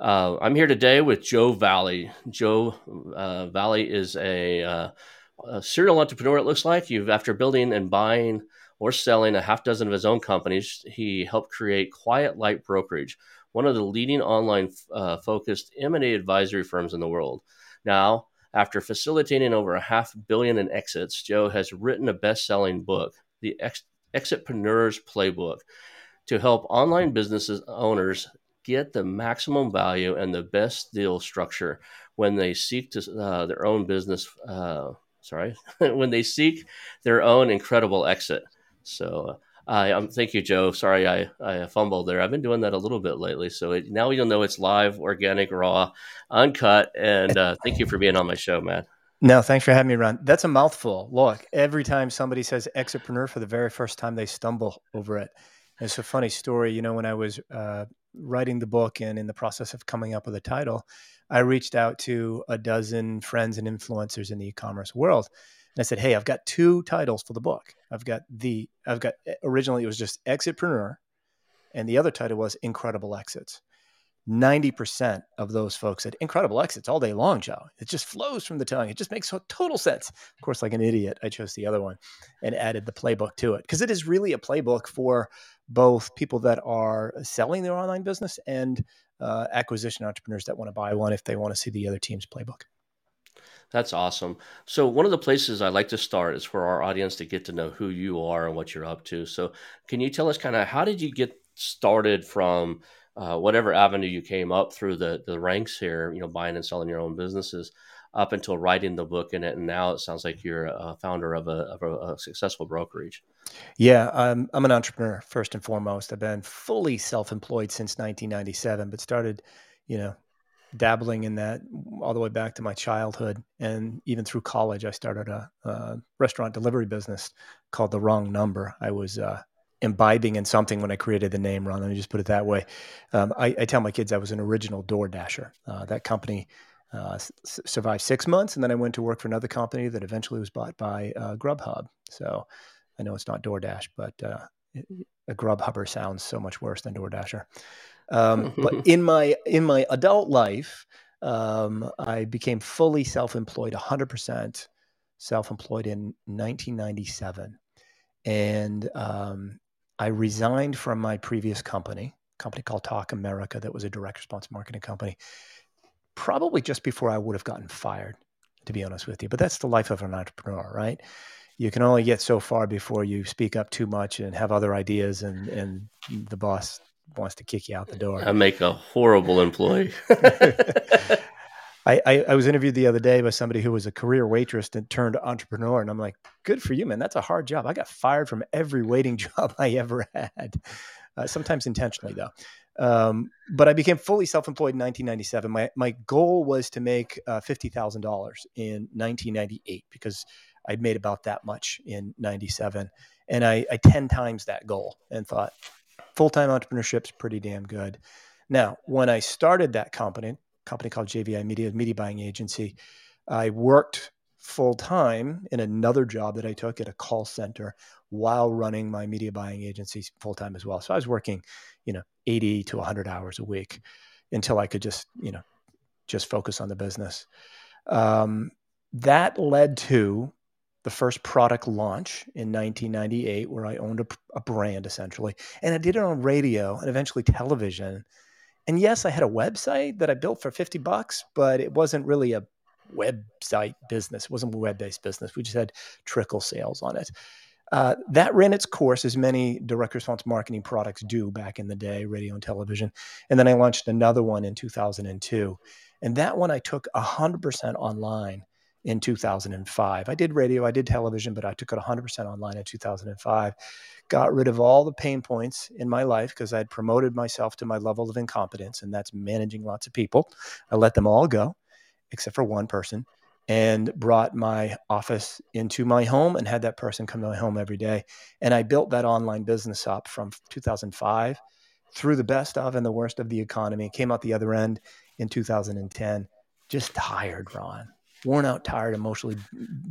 Uh, I'm here today with Joe Valley. Joe uh, Valley is a, uh, a, serial entrepreneur. It looks like you've after building and buying or selling a half dozen of his own companies, he helped create Quiet Light Brokerage, one of the leading online uh, focused M&A advisory firms in the world. Now, after facilitating over a half billion in exits, Joe has written a best-selling book, The Ex- Exitpreneurs Playbook, to help online businesses owners get the maximum value and the best deal structure when they seek to uh, their own business. Uh, sorry, when they seek their own incredible exit. So. Uh, um, thank you, Joe. Sorry, I, I fumbled there. I've been doing that a little bit lately, so it, now you'll know it's live, organic, raw, uncut. And uh, thank you for being on my show, man. No, thanks for having me, Ron. That's a mouthful. Look, every time somebody says exitpreneur for the very first time, they stumble over it. It's a funny story. You know, when I was uh, writing the book and in the process of coming up with a title, I reached out to a dozen friends and influencers in the e-commerce world. And I said, "Hey, I've got two titles for the book. I've got the I've got eh, originally it was just Exitpreneur and the other title was Incredible Exits." 90% of those folks said incredible exits all day long, Joe. It just flows from the tongue. It just makes total sense. Of course, like an idiot, I chose the other one and added the playbook to it because it is really a playbook for both people that are selling their online business and uh, acquisition entrepreneurs that want to buy one if they want to see the other team's playbook. That's awesome. So, one of the places I like to start is for our audience to get to know who you are and what you're up to. So, can you tell us kind of how did you get started from uh, whatever avenue you came up through the the ranks here, you know, buying and selling your own businesses, up until writing the book in it, and now it sounds like you're a founder of a, of a, a successful brokerage. Yeah, I'm I'm an entrepreneur first and foremost. I've been fully self-employed since 1997, but started, you know, dabbling in that all the way back to my childhood, and even through college, I started a, a restaurant delivery business called The Wrong Number. I was uh, imbibing in something when I created the name Ron. Let me just put it that way. Um, I, I, tell my kids I was an original Door Dasher. Uh, that company uh, s- survived six months, and then I went to work for another company that eventually was bought by uh, Grubhub. So I know it's not DoorDash, but uh, a Grubhubber sounds so much worse than DoorDasher. Um, but in my in my adult life, um, I became fully self-employed, 100% self-employed in 1997, and um, I resigned from my previous company, company called Talk America, that was a direct response marketing company, probably just before I would have gotten fired, to be honest with you. But that's the life of an entrepreneur, right? You can only get so far before you speak up too much and have other ideas, and, and the boss wants to kick you out the door. I make a horrible employee. I, I, I, was interviewed the other day by somebody who was a career waitress and turned entrepreneur. And I'm like, good for you, man. That's a hard job. I got fired from every waiting job I ever had, uh, sometimes intentionally, though. Um, but I became fully self employed in 1997. My, my goal was to make uh, $50,000 in 1998 because I'd made about that much in 97. And I, I 10 times that goal and thought full time entrepreneurship's pretty damn good. Now, when I started that company, company called JVI Media, media buying agency. I worked full time in another job that I took at a call center while running my media buying agency full time as well. So I was working, you know, 80 to 100 hours a week until I could just, you know, just focus on the business. Um, that led to the first product launch in 1998, where I owned a, a brand essentially, and I did it on radio and eventually television and yes, I had a website that I built for 50 bucks, but it wasn't really a website business. It wasn't a web based business. We just had trickle sales on it. Uh, that ran its course as many direct response marketing products do back in the day, radio and television. And then I launched another one in 2002. And that one I took 100% online in 2005. I did radio, I did television, but I took it 100% online in 2005 got rid of all the pain points in my life because I'd promoted myself to my level of incompetence, and that's managing lots of people. I let them all go except for one person, and brought my office into my home and had that person come to my home every day. And I built that online business up from 2005 through the best of and the worst of the economy. Came out the other end in 2010, just tired, Ron. Worn out, tired, emotionally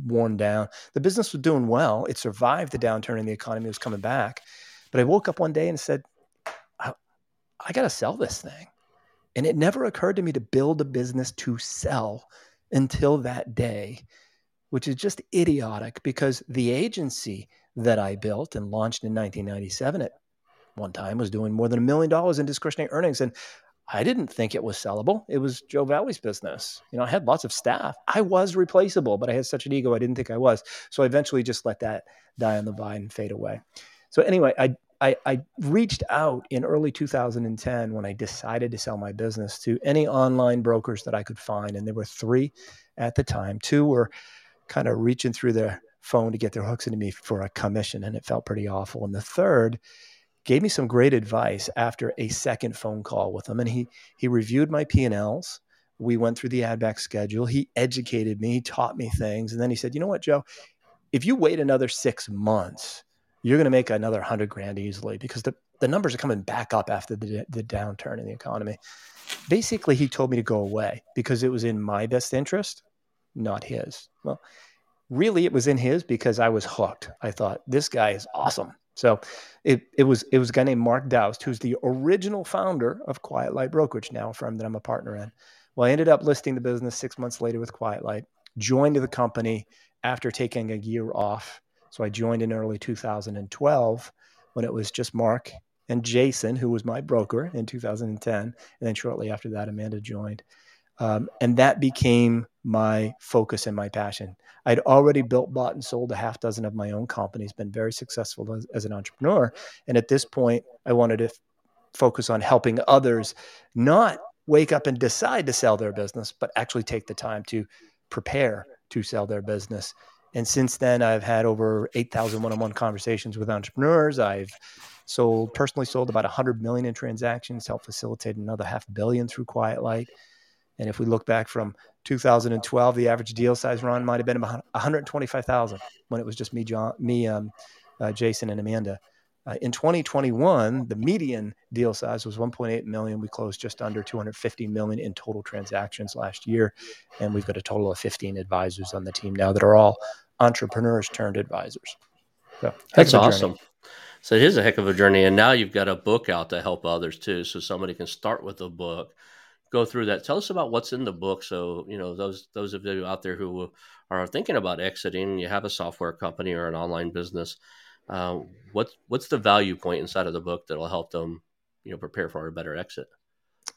worn down. The business was doing well. It survived the downturn in the economy, was coming back. But I woke up one day and said, I, I got to sell this thing. And it never occurred to me to build a business to sell until that day, which is just idiotic because the agency that I built and launched in 1997 at one time was doing more than a million dollars in discretionary earnings. And I didn't think it was sellable. It was Joe Valley's business. You know, I had lots of staff. I was replaceable, but I had such an ego, I didn't think I was. So I eventually just let that die on the vine and fade away. So anyway, I, I, I reached out in early 2010 when I decided to sell my business to any online brokers that I could find. And there were three at the time. Two were kind of reaching through their phone to get their hooks into me for a commission, and it felt pretty awful. And the third gave me some great advice after a second phone call with him. And he he reviewed my P&Ls. We went through the ad back schedule. He educated me, he taught me things. And then he said, you know what, Joe, if you wait another six months, you're going to make another hundred grand easily because the, the numbers are coming back up after the, the downturn in the economy. Basically, he told me to go away because it was in my best interest, not his. Well, really, it was in his because I was hooked. I thought this guy is awesome. So it, it was it was a guy named Mark Daoust, who's the original founder of Quiet Light Brokerage, now a firm that I'm a partner in. Well, I ended up listing the business six months later with Quiet Light, joined the company after taking a year off so I joined in early 2012 when it was just Mark and Jason, who was my broker in 2010. And then shortly after that, Amanda joined. Um, and that became my focus and my passion. I'd already built, bought, and sold a half dozen of my own companies, been very successful as, as an entrepreneur. And at this point, I wanted to f- focus on helping others not wake up and decide to sell their business, but actually take the time to prepare to sell their business and since then, I've had over 8,000 one-on-one conversations with entrepreneurs. I've sold personally sold about 100 million in transactions, helped facilitate another half billion through Quiet Light. And if we look back from 2012, the average deal size Ron might have been about 125,000 when it was just me, John, me, um, uh, Jason, and Amanda. Uh, in 2021, the median deal size was 1.8 million. We closed just under 250 million in total transactions last year, and we've got a total of 15 advisors on the team now that are all entrepreneurs turned advisors. So that's awesome. So it is a heck of a journey, and now you've got a book out to help others too. So somebody can start with a book, go through that. Tell us about what's in the book. So you know those those of you out there who are thinking about exiting, you have a software company or an online business. Uh, what's what's the value point inside of the book that will help them, you know, prepare for a better exit?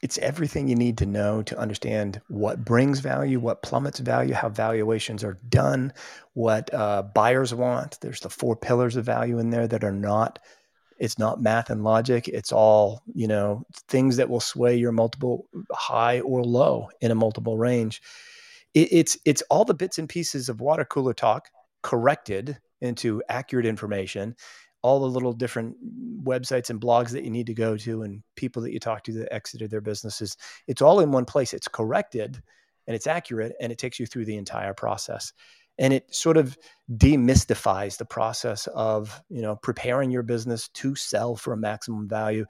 it's everything you need to know to understand what brings value, what plummets value, how valuations are done, what uh, buyers want. There's the four pillars of value in there that are not. It's not math and logic. It's all you know things that will sway your multiple high or low in a multiple range. It, it's it's all the bits and pieces of water cooler talk corrected into accurate information all the little different websites and blogs that you need to go to and people that you talk to that exited their businesses. It's all in one place. It's corrected and it's accurate and it takes you through the entire process. And it sort of demystifies the process of, you know, preparing your business to sell for a maximum value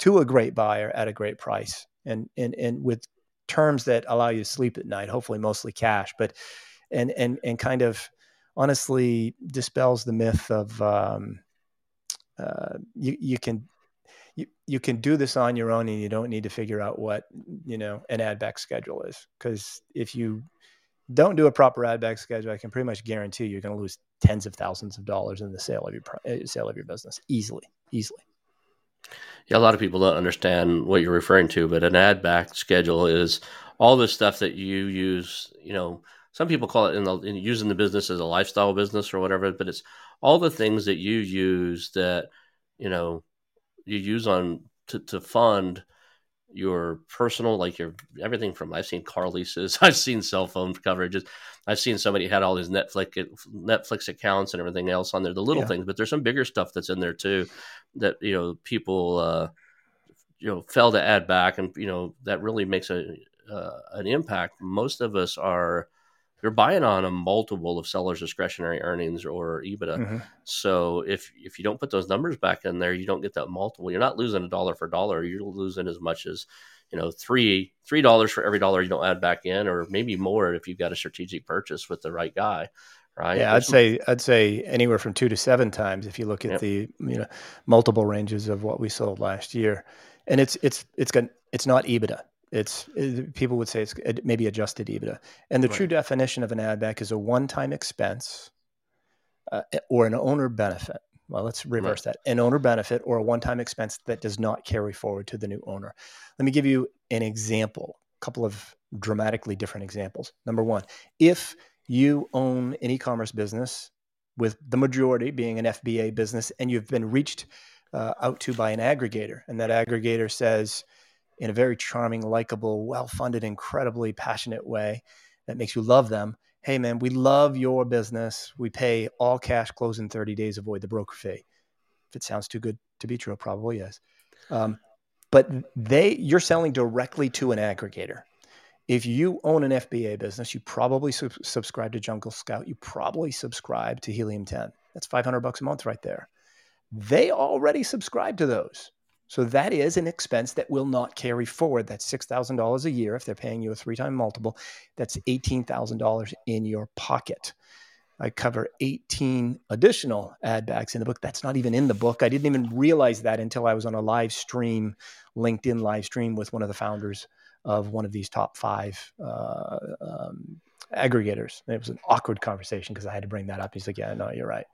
to a great buyer at a great price. And and and with terms that allow you to sleep at night, hopefully mostly cash, but and and and kind of honestly dispels the myth of um, uh, you you can you, you can do this on your own and you don't need to figure out what you know an ad back schedule is. Because if you don't do a proper ad back schedule i can pretty much guarantee you're going to lose tens of thousands of dollars in the sale of your uh, sale of your business easily easily. Yeah a lot of people don't understand what you're referring to but an ad back schedule is all the stuff that you use you know some people call it in, the, in using the business as a lifestyle business or whatever but it's all the things that you use that you know you use on to, to fund your personal like your everything from i've seen car leases i've seen cell phone coverages i've seen somebody had all these netflix netflix accounts and everything else on there the little yeah. things but there's some bigger stuff that's in there too that you know people uh you know fail to add back and you know that really makes a uh, an impact, most of us are you're buying on a multiple of sellers' discretionary earnings or EBITDA. Mm-hmm. So if if you don't put those numbers back in there, you don't get that multiple. You're not losing a dollar for dollar. You're losing as much as you know three three dollars for every dollar you don't add back in, or maybe more if you've got a strategic purchase with the right guy. Right. Yeah, I'd say I'd say anywhere from two to seven times if you look at yep. the you know multiple ranges of what we sold last year, and it's it's it's got it's not EBITDA it's it, people would say it's maybe adjusted EBITDA, and the right. true definition of an add back is a one-time expense uh, or an owner benefit. Well, let's reverse right. that: an owner benefit or a one-time expense that does not carry forward to the new owner. Let me give you an example. A couple of dramatically different examples. Number one, if you own an e-commerce business with the majority being an FBA business, and you've been reached uh, out to by an aggregator, and that aggregator says in a very charming, likable, well funded, incredibly passionate way that makes you love them. Hey, man, we love your business. We pay all cash, close in 30 days, avoid the broker fee. If it sounds too good to be true, probably is. Um, but they, you're selling directly to an aggregator. If you own an FBA business, you probably sub- subscribe to Jungle Scout. You probably subscribe to Helium 10. That's 500 bucks a month right there. They already subscribe to those. So that is an expense that will not carry forward. That's $6,000 a year. If they're paying you a three time multiple, that's $18,000 in your pocket. I cover 18 additional ad backs in the book. That's not even in the book. I didn't even realize that until I was on a live stream, LinkedIn live stream with one of the founders of one of these top five uh, um, aggregators. It was an awkward conversation because I had to bring that up. He's like, Yeah, no, you're right.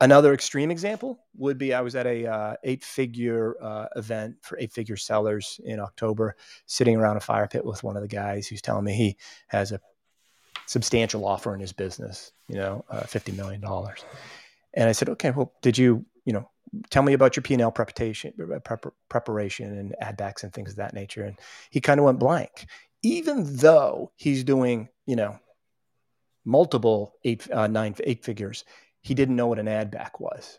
Another extreme example would be I was at a uh, eight figure uh, event for eight figure sellers in October, sitting around a fire pit with one of the guys who's telling me he has a substantial offer in his business, you know, uh, $50 million. And I said, okay, well, did you, you know, tell me about your P&L preparation, preparation and ad backs and things of that nature. And he kind of went blank, even though he's doing, you know, multiple eight, uh, nine, eight figures he didn't know what an ad back was.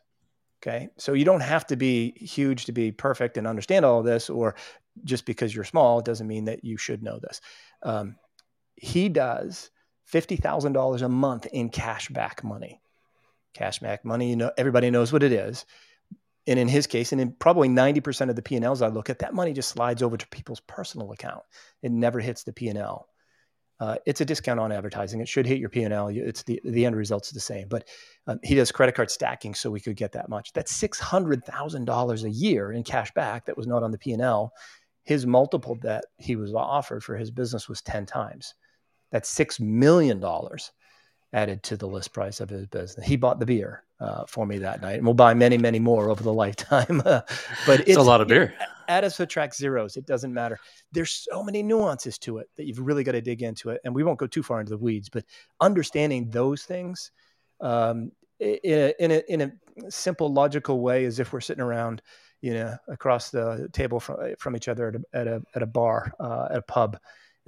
Okay. So you don't have to be huge to be perfect and understand all of this, or just because you're small doesn't mean that you should know this. Um, he does $50,000 a month in cash back money. Cash back money, you know, everybody knows what it is. And in his case, and in probably 90% of the P&Ls I look at, that money just slides over to people's personal account. It never hits the P&L uh, it's a discount on advertising. It should hit your P and L. It's the the end result's the same. But um, he does credit card stacking, so we could get that much. That's six hundred thousand dollars a year in cash back that was not on the P and L. His multiple that he was offered for his business was ten times. That's six million dollars added to the list price of his business. He bought the beer uh, for me that night, and we'll buy many, many more over the lifetime. but it's, it's, a lot of beer. add us subtract zeros. It doesn't matter. There's so many nuances to it that you've really got to dig into it. And we won't go too far into the weeds, but understanding those things um, in, a, in, a, in a simple, logical way, as if we're sitting around, you know, across the table from, from each other at a, at a, at a bar, uh, at a pub.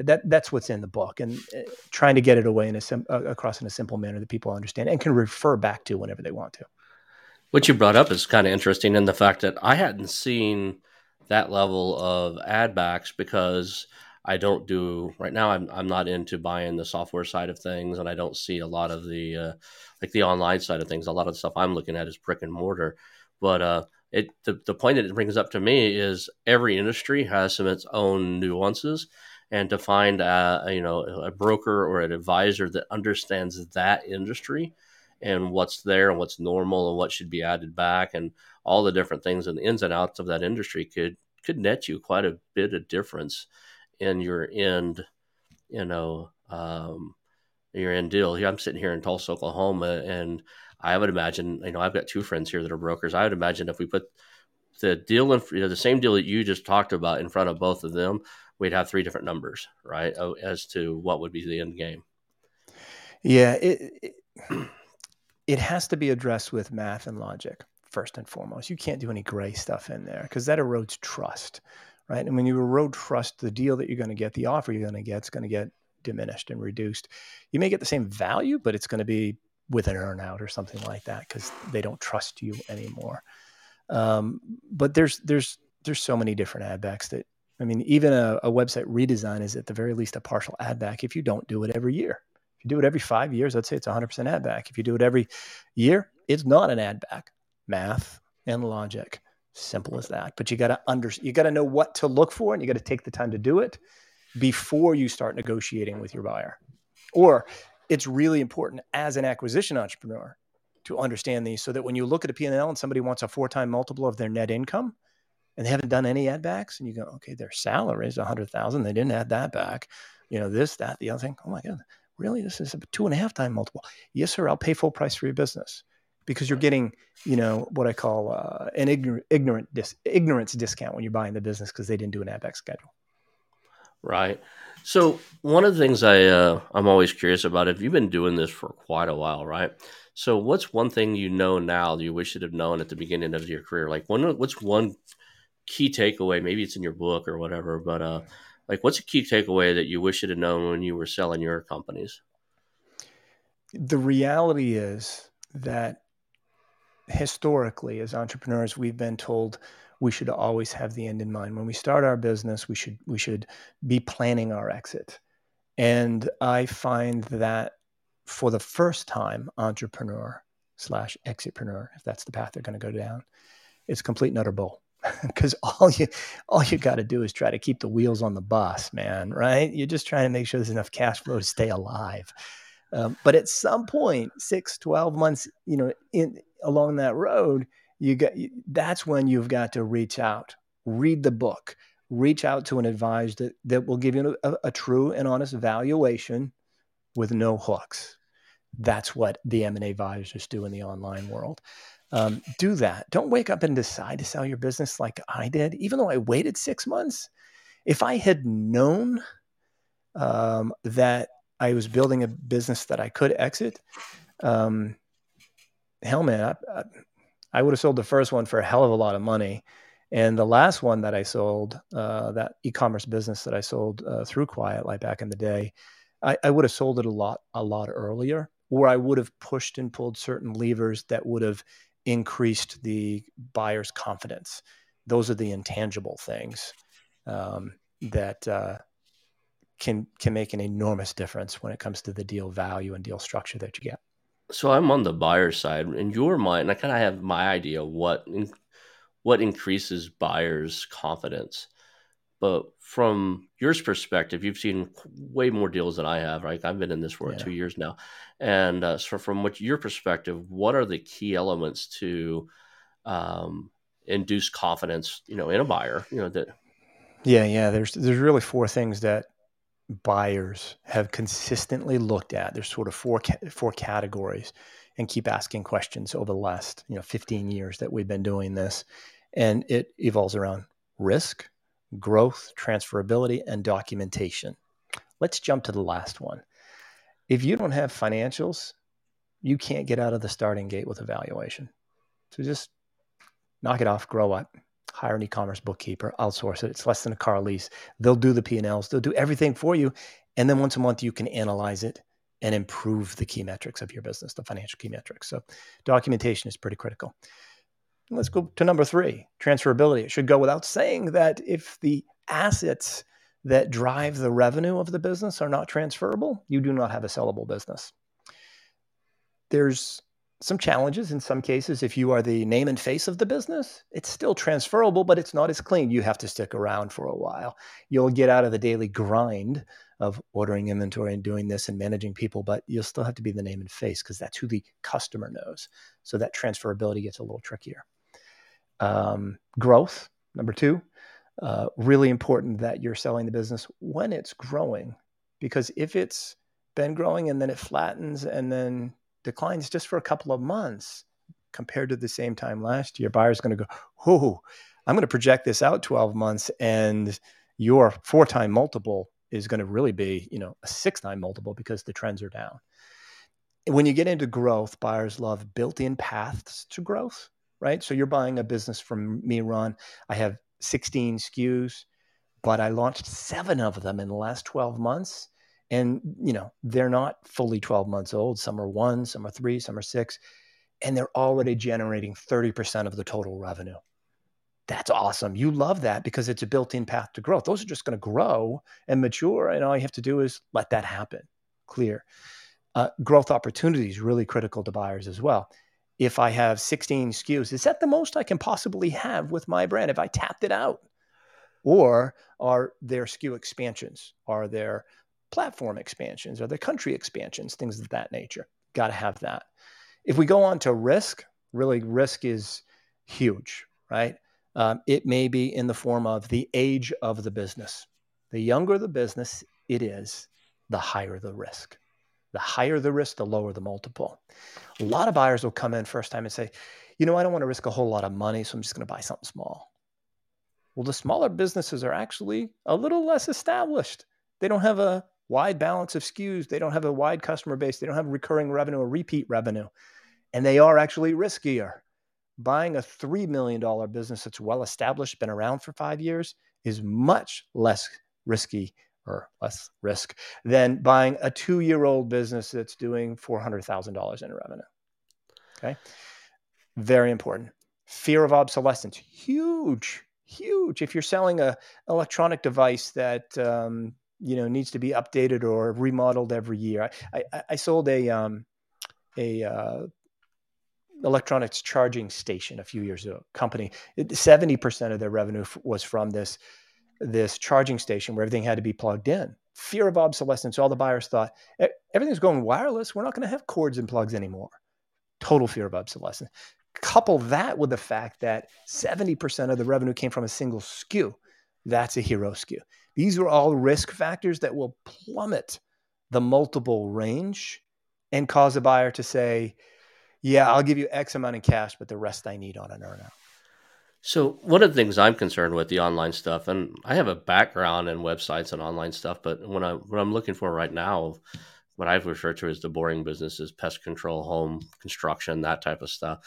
That that's what's in the book, and uh, trying to get it away in a sim, uh, across in a simple manner that people understand and can refer back to whenever they want to. What you brought up is kind of interesting in the fact that I hadn't seen that level of ad backs because I don't do right now. I'm I'm not into buying the software side of things, and I don't see a lot of the uh, like the online side of things. A lot of the stuff I'm looking at is brick and mortar. But uh, it the, the point that it brings up to me is every industry has some its own nuances, and to find a, you know a broker or an advisor that understands that industry and what's there and what's normal and what should be added back and all the different things and the ins and outs of that industry could could net you quite a bit of difference in your end, you know, um, your end deal. I'm sitting here in Tulsa, Oklahoma, and I would imagine, you know, I've got two friends here that are brokers. I would imagine if we put the deal in, you know, the same deal that you just talked about in front of both of them, we'd have three different numbers, right, as to what would be the end game. Yeah, it, it, it has to be addressed with math and logic first and foremost. You can't do any gray stuff in there because that erodes trust, right? And when you erode trust, the deal that you're going to get, the offer you're going to get, is going to get diminished and reduced. You may get the same value, but it's going to be with an earnout or something like that because they don't trust you anymore. Um, but there's there's there's so many different ad backs that I mean, even a, a, website redesign is at the very least a partial add back if you don't do it every year. If you do it every five years, I'd say it's 100% add back. If you do it every year, it's not an add back. Math and logic, simple as that. But you got to under you got to know what to look for, and you got to take the time to do it before you start negotiating with your buyer. Or it's really important as an acquisition entrepreneur to understand these so that when you look at a P&L and somebody wants a four-time multiple of their net income and they haven't done any add backs and you go, okay, their salary is a hundred thousand. They didn't add that back. You know, this, that, the other thing. Oh my God, really? This is a two and a half time multiple. Yes, sir. I'll pay full price for your business because you're getting, you know, what I call uh, an ignorant, ignorant dis- ignorance discount when you're buying the business because they didn't do an add back schedule. Right. So one of the things I uh, I'm always curious about, if you've been doing this for quite a while, right? So what's one thing you know now that you wish you'd have known at the beginning of your career? Like one, what's one key takeaway? Maybe it's in your book or whatever, but uh, like what's a key takeaway that you wish you'd known when you were selling your companies? The reality is that historically, as entrepreneurs, we've been told we should always have the end in mind. When we start our business, we should we should be planning our exit. And I find that for the first time entrepreneur slash exitpreneur, if that's the path they're going to go down, it's complete and utter bull. Because all you all you got to do is try to keep the wheels on the bus, man. Right? You're just trying to make sure there's enough cash flow to stay alive. Um, but at some point, six, 12 months, you know, in along that road, you get that's when you've got to reach out, read the book, reach out to an advisor that, that will give you a, a true and honest valuation with no hooks. That's what the M&A advisors do in the online world. Um, do that. Don't wake up and decide to sell your business like I did, even though I waited six months. If I had known um, that I was building a business that I could exit, um, hell, man, I, I, would have sold the first one for a hell of a lot of money. And the last one that I sold, uh, that e-commerce business that I sold uh, through Quiet Light back in the day, I, I, would have sold it a lot, a lot earlier, or I would have pushed and pulled certain levers that would have increased the buyer's confidence. Those are the intangible things um, that uh, can can make an enormous difference when it comes to the deal value and deal structure that you get. So I'm on the buyer side. In your mind, I kind of have my idea what what increases buyers' confidence. But from your perspective, you've seen way more deals than I have. Right, I've been in this for yeah. two years now, and uh, so from what your perspective, what are the key elements to um, induce confidence? You know, in a buyer. You know that. Yeah, yeah. There's there's really four things that buyers have consistently looked at. There's sort of four four categories, and keep asking questions over the last you know 15 years that we've been doing this, and it evolves around risk, growth, transferability, and documentation. Let's jump to the last one. If you don't have financials, you can't get out of the starting gate with evaluation. So just knock it off, grow up hire an e-commerce bookkeeper, outsource it. It's less than a car lease. They'll do the P&Ls. They'll do everything for you. And then once a month, you can analyze it and improve the key metrics of your business, the financial key metrics. So documentation is pretty critical. Let's go to number three, transferability. It should go without saying that if the assets that drive the revenue of the business are not transferable, you do not have a sellable business. There's some challenges in some cases. If you are the name and face of the business, it's still transferable, but it's not as clean. You have to stick around for a while. You'll get out of the daily grind of ordering inventory and doing this and managing people, but you'll still have to be the name and face because that's who the customer knows. So that transferability gets a little trickier. Um, growth, number two, uh, really important that you're selling the business when it's growing, because if it's been growing and then it flattens and then declines just for a couple of months compared to the same time last year, buyer's going to go, oh, I'm going to project this out 12 months and your four time multiple is going to really be, you know, a six time multiple because the trends are down. When you get into growth, buyers love built in paths to growth, right? So you're buying a business from me, Ron. I have 16 SKUs, but I launched seven of them in the last 12 months and you know they're not fully 12 months old some are one some are three some are six and they're already generating 30% of the total revenue That's awesome. You love that because it's a built-in path to growth. Those are just going to grow and mature, and all you have to do is let that happen. Clear. Uh, growth opportunities really critical to buyers as well. If I have 16 SKUs, is that the most I can possibly have with my brand? If I tapped it out, or are there SKU expansions? Are there platform expansions? Are there country expansions? Things of that nature. Got to have that. If we go on to risk, really risk is huge, right? Um, it may be in the form of the age of the business. The younger the business it is, the higher the risk. The higher the risk, the lower the multiple. A lot of buyers will come in first time and say, you know, I don't want to risk a whole lot of money, so I'm just going to buy something small. Well, the smaller businesses are actually a little less established. They don't have a wide balance of SKUs. They don't have a wide customer base. They don't have recurring revenue or repeat revenue. And they are actually riskier. Buying a $3 million business that's well established, been around for five years, is much less risky or less risk than buying a two year old business that's doing $400,000 in revenue. Okay. Very important. Fear of obsolescence, huge huge. If you're selling a electronic device that um, you know needs to be updated or remodeled every year, I, I, I sold a um, a uh, electronics charging station a few years ago. Company seventy percent of their revenue f- was from this this charging station where everything had to be plugged in. Fear of obsolescence. All the buyers thought everything's going wireless. We're not going to have cords and plugs anymore. Total fear of obsolescence. Couple that with the fact that 70% of the revenue came from a single SKU. That's a hero SKU. These are all risk factors that will plummet the multiple range and cause a buyer to say, Yeah, I'll give you X amount in cash, but the rest I need on an earnout. So one of the things I'm concerned with the online stuff, and I have a background in websites and online stuff, but when I what I'm looking for right now, what I've referred to as the boring businesses, pest control, home construction, that type of stuff.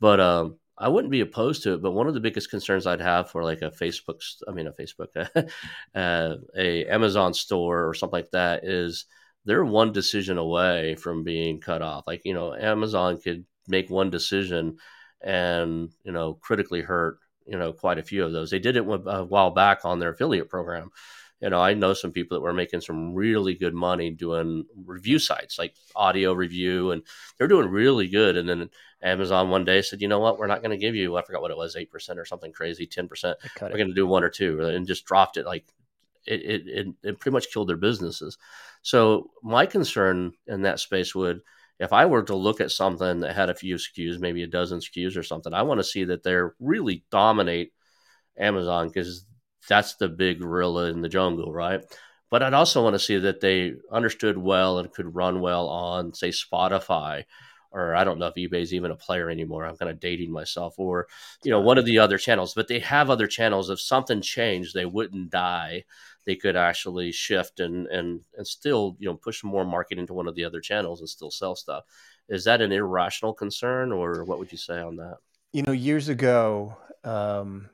But um, I wouldn't be opposed to it. But one of the biggest concerns I'd have for like a Facebook, I mean, a Facebook, uh, a Amazon store or something like that is they're one decision away from being cut off. Like, you know, Amazon could make one decision and, you know, critically hurt, you know, quite a few of those. They did it a while back on their affiliate program you know, I know some people that were making some really good money doing review sites like audio review, and they're doing really good. And then Amazon one day said, you know what, we're not going to give you, I forgot what it was, 8% or something crazy, 10%. We're going to do one or two, and just dropped it. Like it, it, it, it pretty much killed their businesses. So my concern in that space would, if I were to look at something that had a few SKUs, maybe a dozen SKUs or something, I want to see that they're really dominate Amazon because that's the big gorilla in the jungle, right? But I'd also want to see that they understood well and could run well on, say, Shopify, or I don't know if eBay's even a player anymore. I'm kind of dating myself, or you know, one of the other channels. But they have other channels. If something changed, they wouldn't die. They could actually shift and and and still you know push more market into one of the other channels and still sell stuff. Is that an irrational concern, or what would you say on that? You know, years ago, um,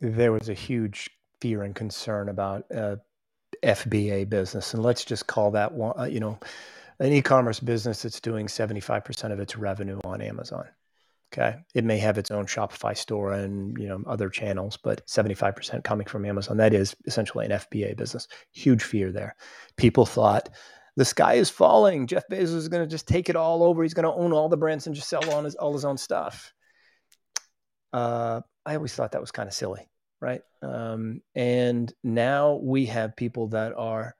there was a huge fear and concern about uh, FBA business, and let's just call that one, uh, you know, an e-commerce business that's doing 75% of its revenue on Amazon. Okay, it may have its own Shopify store and you know other channels, but 75% coming from Amazon. That is essentially an FBA business. Huge fear there. People thought the sky is falling. Jeff Bezos is going to just take it all over. He's going to own all the brands and just sell his, all his own stuff. Uh, I always thought that was kind of silly right? Um, and now we have people that are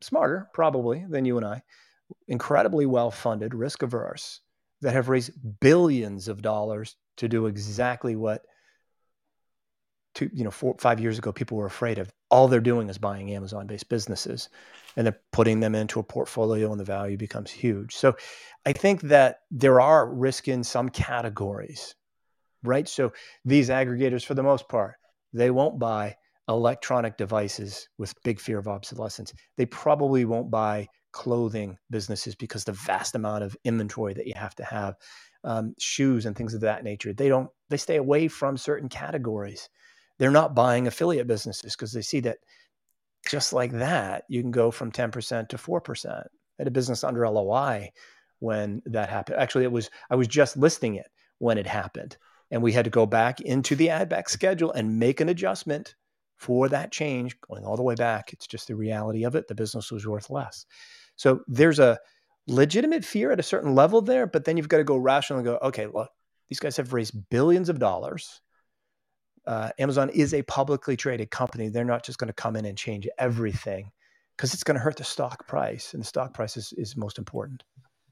smarter, probably, than you and I, incredibly well funded, risk averse, that have raised billions of dollars to do exactly what two, you know, four, five years ago people were afraid of. All they're doing is buying Amazon-based businesses, and they're putting them into a portfolio, and the value becomes huge. So, I think that there are risk in some categories right? So these aggregators, for the most part, they won't buy electronic devices with big fear of obsolescence. They probably won't buy clothing businesses because the vast amount of inventory that you have to have, um, shoes and things of that nature. They don't. They stay away from certain categories. They're not buying affiliate businesses because they see that just like that, you can go from 10% to 4% at a business under LOI when that happened. Actually, it was I was just listing it when it happened and we had to go back into the ad back schedule and make an adjustment for that change going all the way back. It's just the reality of it. The business was worth less. So there's a legitimate fear at a certain level there, but then you've got to go rational and go, okay, look, these guys have raised billions of dollars. Uh, Amazon is a publicly traded company. They're not just going to come in and change everything because it's going to hurt the stock price, and the stock price is, is most important.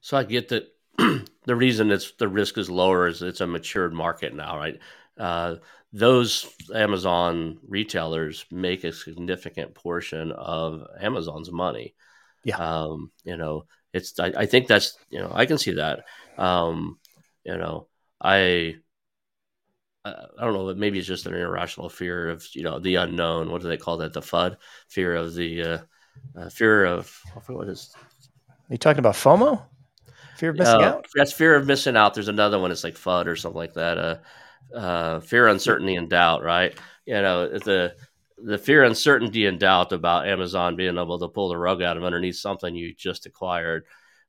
So I get that the reason it's the risk is lower is it's a matured market now, right? Uh, those Amazon retailers make a significant portion of Amazon's money. Yeah. Um, you know, it's I, I, think that's you know I can see that. Um, you know, I I don't know, maybe it's just an irrational fear of you know the unknown. What do they call that? The FUD, fear of the uh, uh, fear of what is. Are you talking about FOMO? Fear of missing uh, out. That's fear of missing out. There's another one. It's like FUD or something like that. Uh, uh, fear, uncertainty, and doubt. Right? You know the the fear, uncertainty, and doubt about Amazon being able to pull the rug out of underneath something you just acquired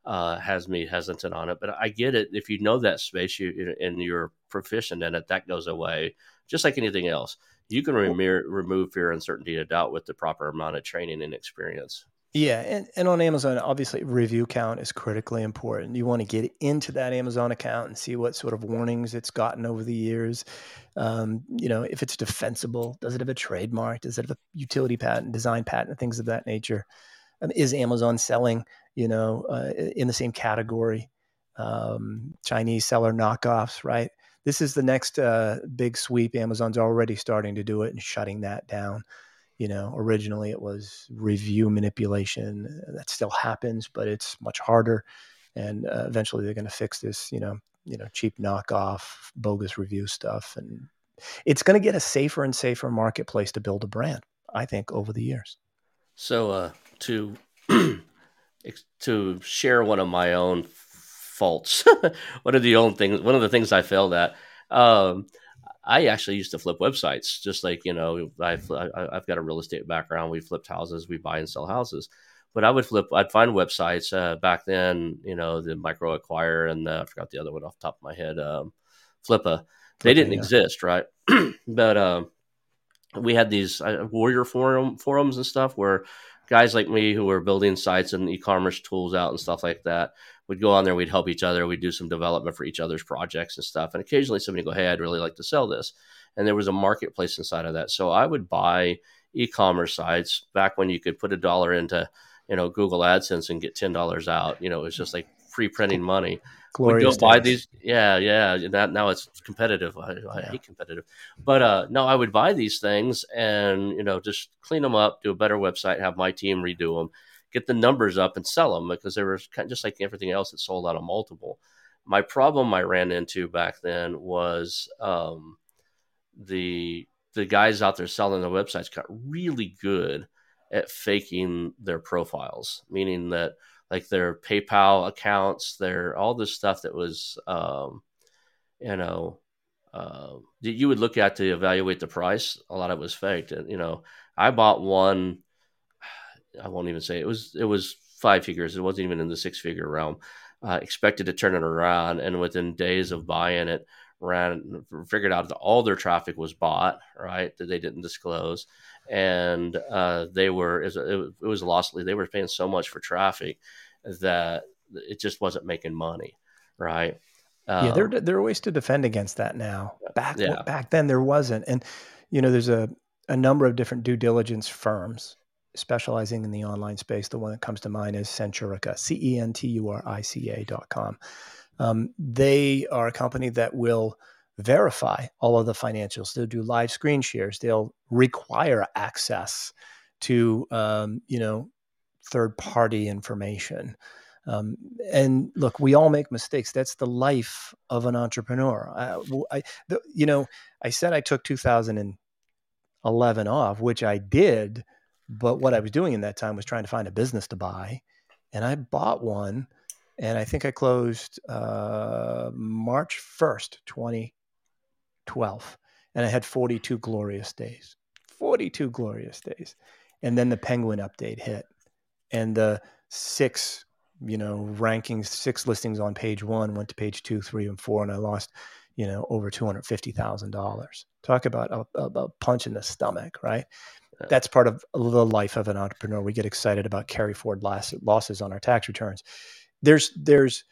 uh, has me hesitant on it. But I get it. If you know that space you and you're proficient in it, that goes away. Just like anything else, you can rem- remove fear, uncertainty, and doubt with the proper amount of training and experience. Yeah, and, and on Amazon, obviously, review count is critically important. You want to get into that Amazon account and see what sort of warnings it's gotten over the years. Um, you know, if it's defensible, does it have a trademark? Does it have a utility patent, design patent, things of that nature? Um, is Amazon selling, you know, uh, in the same category? Um, Chinese seller knockoffs, right? This is the next uh, big sweep. Amazon's already starting to do it and shutting that down you know originally it was review manipulation that still happens but it's much harder and uh, eventually they're going to fix this you know you know cheap knockoff bogus review stuff and it's going to get a safer and safer marketplace to build a brand i think over the years. So uh, to to share one of my own faults one of the only things one of the things i failed at um, I actually used to flip websites, just like you know, I've I've got a real estate background. We flipped houses, we buy and sell houses. But I would flip. I'd find websites uh, back then. You know, the Micro Acquire and the, I forgot the other one off the top of my head. Um, Flippa. They didn't yeah. exist, right? but um, we had these uh, warrior forum forums and stuff where guys like me who were building sites and e-commerce tools out and stuff like that would go on there. We'd help each other. We'd do some development for each other's projects and stuff. And occasionally somebody would go, "Hey, I'd really like to sell this," and there was a marketplace inside of that. So I would buy e-commerce sites back when you could put a dollar into you know Google AdSense and get ten dollars out. You know, it was just like free printing money. Glorious we go buy these. Yeah, yeah. That now it's competitive. I, I yeah. hate competitive, but uh, no, I would buy these things and you know just clean them up, do a better website, have my team redo them, get the numbers up, and sell them because they were kind of just like everything else. that sold out of multiple. My problem I ran into back then was um, the the guys out there selling the websites got really good at faking their profiles, meaning that like their PayPal accounts, their all this stuff that was, um, you know, uh, that you would look at to evaluate the price. A lot of it was faked. And, you know, I bought one. I won't even say it was. It was five figures. It wasn't even in the six figure realm. Uh, expected to turn it around, and within days of buying it, ran figured out that all their traffic was bought. Right, that they didn't disclose, and uh, they were it, it was lost. They were paying so much for traffic that it just wasn't making money, right? Um, yeah, there there are ways to defend against that now. Back yeah. back then there wasn't, and you know there's a a number of different due diligence firms specializing in the online space. The one that comes to mind is Centurica, C E N T U R I C A dot com. Um, they are a company that will verify all of the financials. They'll do live screen shares. They'll require access to um, you know third party information. Um, and look, we all make mistakes. That's the life of an entrepreneur. I, I the, you know, I said I took 2011 off, which I did, but what I was doing in that time was trying to find a business to buy, and I bought one, and I think I closed uh, March 1st, 2012, and I had 42 glorious days. 42 glorious days. And then the Penguin update hit and the six you know rankings six listings on page one went to page two three and four and i lost you know, over $250,000. Talk about a, a, a, punch in the stomach, right? That's part of the life of an entrepreneur. We get excited about carry forward loss, losses on our tax returns. There's, there's,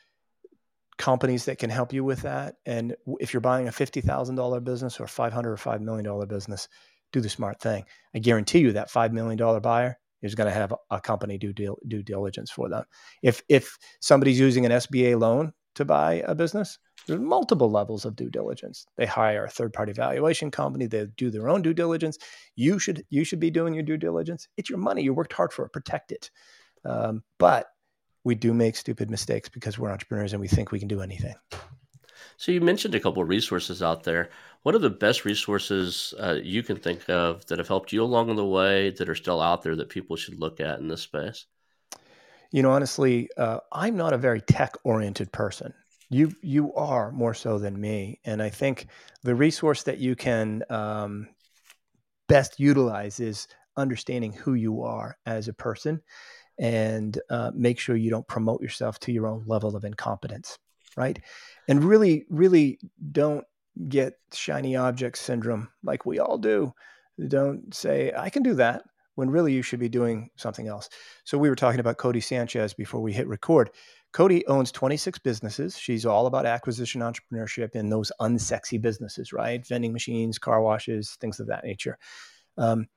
companies that can help you with that. And if you're buying a $50,000 business or 500 or $5 million business, do the smart thing. I guarantee you that $5 million buyer is going to have a company do due diligence for them. If, if somebody's using an SBA loan to buy a business, there's multiple levels of due diligence. They hire a third party valuation company. They do their own due diligence. You should, you should be doing your due diligence. It's your money. You worked hard for it. Protect it. Um, but we do make stupid mistakes because we're entrepreneurs and we think we can do anything. So you mentioned a couple of resources out there. What are the best resources uh, you can think of that have helped you along the way that are still out there that people should look at in this space? You know, honestly, uh, I'm not a very tech-oriented person. You you are more so than me, and I think the resource that you can um, best utilize is understanding who you are as a person and uh, make sure you don't promote yourself to your own level of incompetence, right? And really, really don't get shiny object syndrome like we all do. Don't say, I can do that when really you should be doing something else. So we were talking about Codie Sanchez before we hit record. Cody owns 26 businesses. She's all about acquisition entrepreneurship in those unsexy businesses, right? Vending machines, car washes, things of that nature. Um,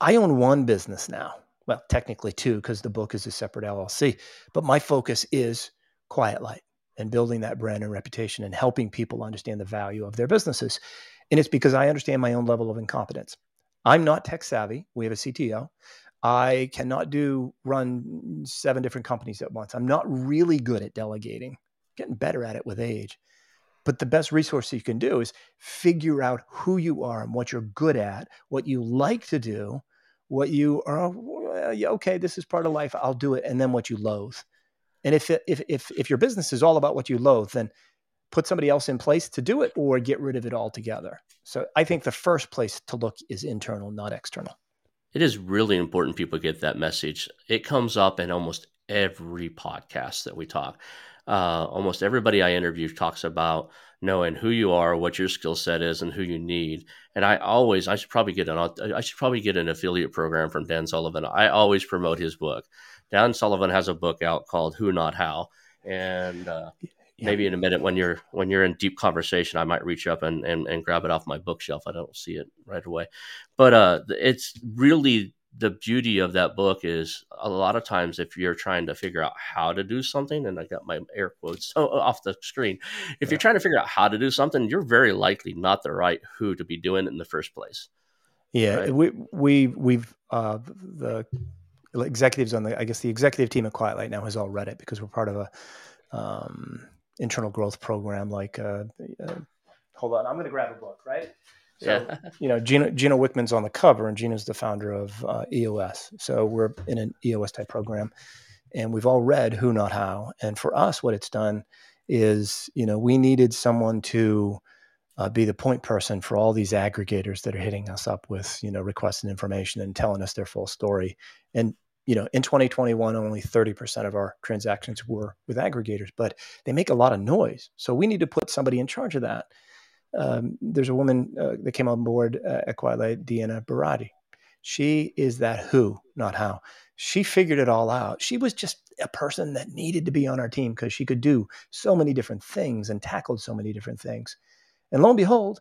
I own one business now well, technically two, because the book is a separate LLC. But my focus is Quiet Light and building that brand and reputation and helping people understand the value of their businesses. And it's because I understand my own level of incompetence. I'm not tech savvy. We have a CTO. I cannot do run seven different companies at once. I'm not really good at delegating. Getting better at it with age. But the best resource you can do is figure out who you are and what you're good at, what you like to do, what you are okay this is part of life i'll do it and then what you loathe. And if if if if your business is all about what you loathe then put somebody else in place to do it or get rid of it altogether. So i think the first place to look is internal not external. It is really important people get that message. It comes up in almost every podcast that we talk. Uh, almost everybody i interview talks about knowing who you are, what your skill set is, and who you need. And I always, I should probably get an, I should probably get an affiliate program from Dan Sullivan. I always promote his book. Dan Sullivan has a book out called Who Not How, and uh, yeah. maybe in a minute when you're when you're in deep conversation, I might reach up and, and and grab it off my bookshelf. I don't see it right away, but uh, it's really the beauty of that book is a lot of times if you're trying to figure out how to do something and i got my air quotes off the screen if yeah. you're trying to figure out how to do something you're very likely not the right who to be doing it in the first place yeah right? we we we've uh the executives on the i guess the executive team at quiet light now has all read it because we're part of a um internal growth program like uh, uh hold on i'm going to grab a book right so, yeah. you know, Gina, Gino Wickman's on the cover, and Gina's the founder of uh, EOS. So we're in an EOS type program, and we've all read Who Not How. And for us, what it's done is, you know, we needed someone to uh, be the point person for all these aggregators that are hitting us up with, you know, requesting information and telling us their full story. And you know, in 2021, only 30% of our transactions were with aggregators, but they make a lot of noise. So we need to put somebody in charge of that um, there's a woman uh, that came on board uh, at Light, Deanna Barati. She is that who, not how. She figured it all out. She was just a person that needed to be on our team because she could do so many different things and tackled so many different things. And lo and behold,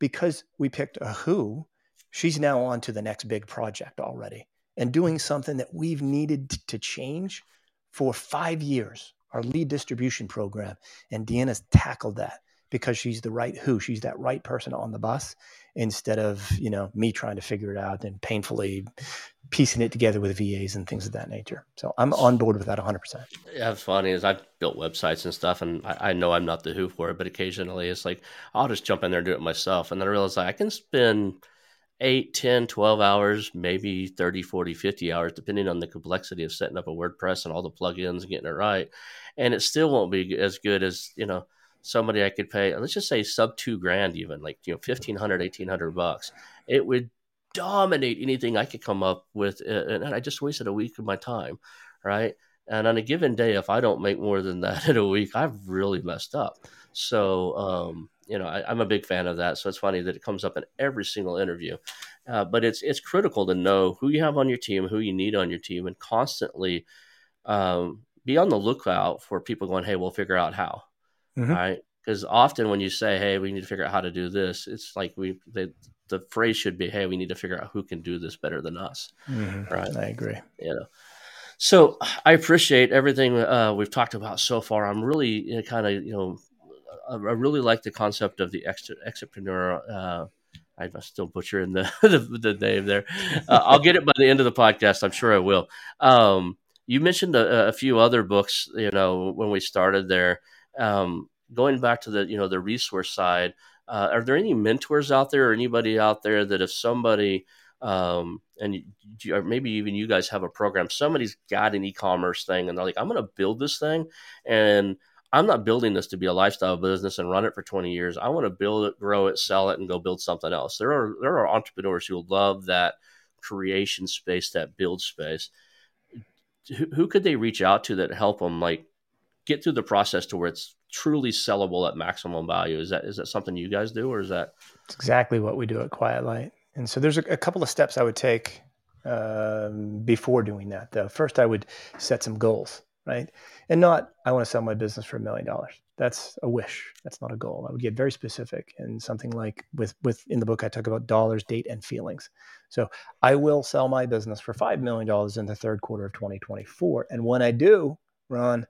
because we picked a who, she's now on to the next big project already and doing something that we've needed to change for five years, our lead distribution program. And Deanna's tackled that because she's the right who she's that right person on the bus instead of you know me trying to figure it out and painfully piecing it together with vas and things of that nature. So i'm on board with that 100% yeah it's funny is i've built websites and stuff and I, I, know i'm not the who for it but occasionally it's like i'll just jump in there and do it myself and then i realize like, i can spend 8 10 12 hours maybe 30 40 50 hours depending on the complexity of setting up a wordpress and all the plugins and getting it right and it still won't be as good as you know somebody I could pay, let's just say sub two grand, even like, you know, 1500, 1800 bucks, it would dominate anything I could come up with. And I just wasted a week of my time. Right. And on a given day, if I don't make more than that in a week, I've really messed up. So, um, you know, I, am a big fan of that. So it's funny that it comes up in every single interview. Uh, but it's it's critical to know who you have on your team, who you need on your team, and constantly um, be on the lookout for people going, "Hey, we'll figure out how." Mm-hmm. Right? Because often when you say, "Hey, we need to figure out how to do this," it's like we they, the phrase should be, "Hey, we need to figure out who can do this better than us." Mm-hmm. Right? I agree. You know. So I appreciate everything uh, we've talked about so far. I'm really you know, kind of you know I really like the concept of the ex- entrepreneur. Uh, I'm still butchering the, the, the name there. Uh, I'll get it by the end of the podcast. I'm sure I will. Um, you mentioned a, a, few other books, you know, when we started there. Um, going back to the, you know, the resource side, uh, are there any mentors out there or anybody out there that if somebody, um, and you, or maybe even you guys have a program, somebody's got an e-commerce thing and they're like, I'm going to build this thing and I'm not building this to be a lifestyle business and run it for 20 years. I want to build it, grow it, sell it, and go build something else. There are there are entrepreneurs who love that creation space, that build space. Who, who could they reach out to that help them like get through the process to where it's truly sellable at maximum value? Is that is that something you guys do, or is that? It's exactly what we do at Quiet Light. And so there's a, a couple of steps I would take um, before doing that. Though first, I would set some goals right? And not, I want to sell my business for a million dollars. That's a wish. That's not a goal. I would get very specific and something like with with in the book I talk about dollars, date, and feelings. So I will sell my business for five million dollars in the third quarter of 2024. And when I do, Ron,